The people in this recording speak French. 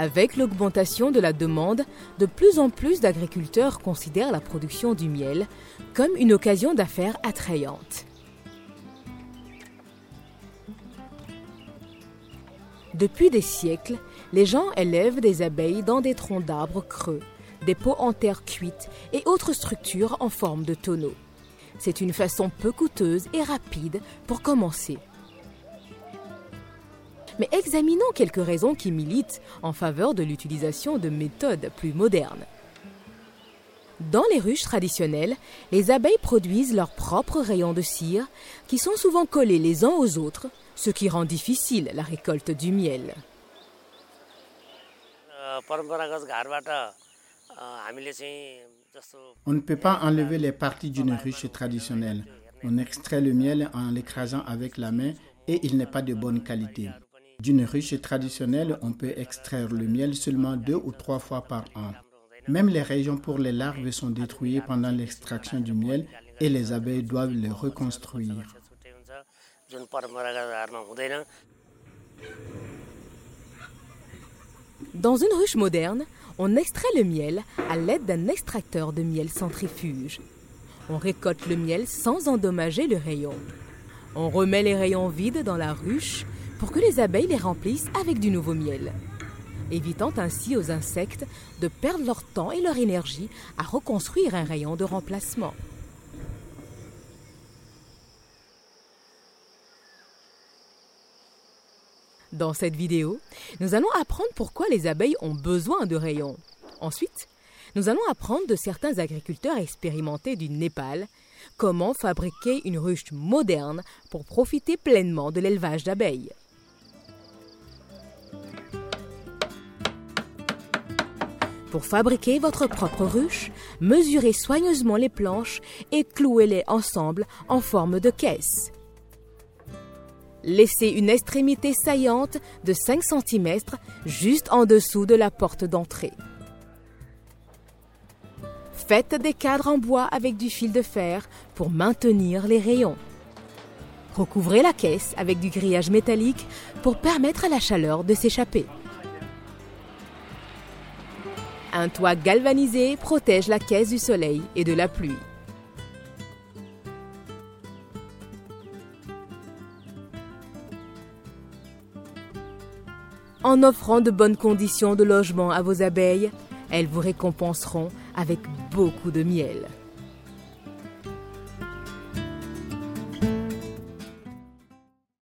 Avec l'augmentation de la demande, de plus en plus d'agriculteurs considèrent la production du miel comme une occasion d'affaires attrayante. Depuis des siècles, les gens élèvent des abeilles dans des troncs d'arbres creux, des pots en terre cuite et autres structures en forme de tonneaux. C'est une façon peu coûteuse et rapide pour commencer. Mais examinons quelques raisons qui militent en faveur de l'utilisation de méthodes plus modernes. Dans les ruches traditionnelles, les abeilles produisent leurs propres rayons de cire qui sont souvent collés les uns aux autres, ce qui rend difficile la récolte du miel. On ne peut pas enlever les parties d'une ruche traditionnelle. On extrait le miel en l'écrasant avec la main et il n'est pas de bonne qualité. D'une ruche traditionnelle, on peut extraire le miel seulement deux ou trois fois par an. Même les régions pour les larves sont détruites pendant l'extraction du miel et les abeilles doivent les reconstruire. Dans une ruche moderne, on extrait le miel à l'aide d'un extracteur de miel centrifuge. On récolte le miel sans endommager le rayon. On remet les rayons vides dans la ruche pour que les abeilles les remplissent avec du nouveau miel, évitant ainsi aux insectes de perdre leur temps et leur énergie à reconstruire un rayon de remplacement. Dans cette vidéo, nous allons apprendre pourquoi les abeilles ont besoin de rayons. Ensuite, nous allons apprendre de certains agriculteurs expérimentés du Népal comment fabriquer une ruche moderne pour profiter pleinement de l'élevage d'abeilles. Pour fabriquer votre propre ruche, mesurez soigneusement les planches et clouez-les ensemble en forme de caisse. Laissez une extrémité saillante de 5 cm juste en dessous de la porte d'entrée. Faites des cadres en bois avec du fil de fer pour maintenir les rayons. Recouvrez la caisse avec du grillage métallique pour permettre à la chaleur de s'échapper. Un toit galvanisé protège la caisse du soleil et de la pluie. En offrant de bonnes conditions de logement à vos abeilles, elles vous récompenseront avec beaucoup de miel.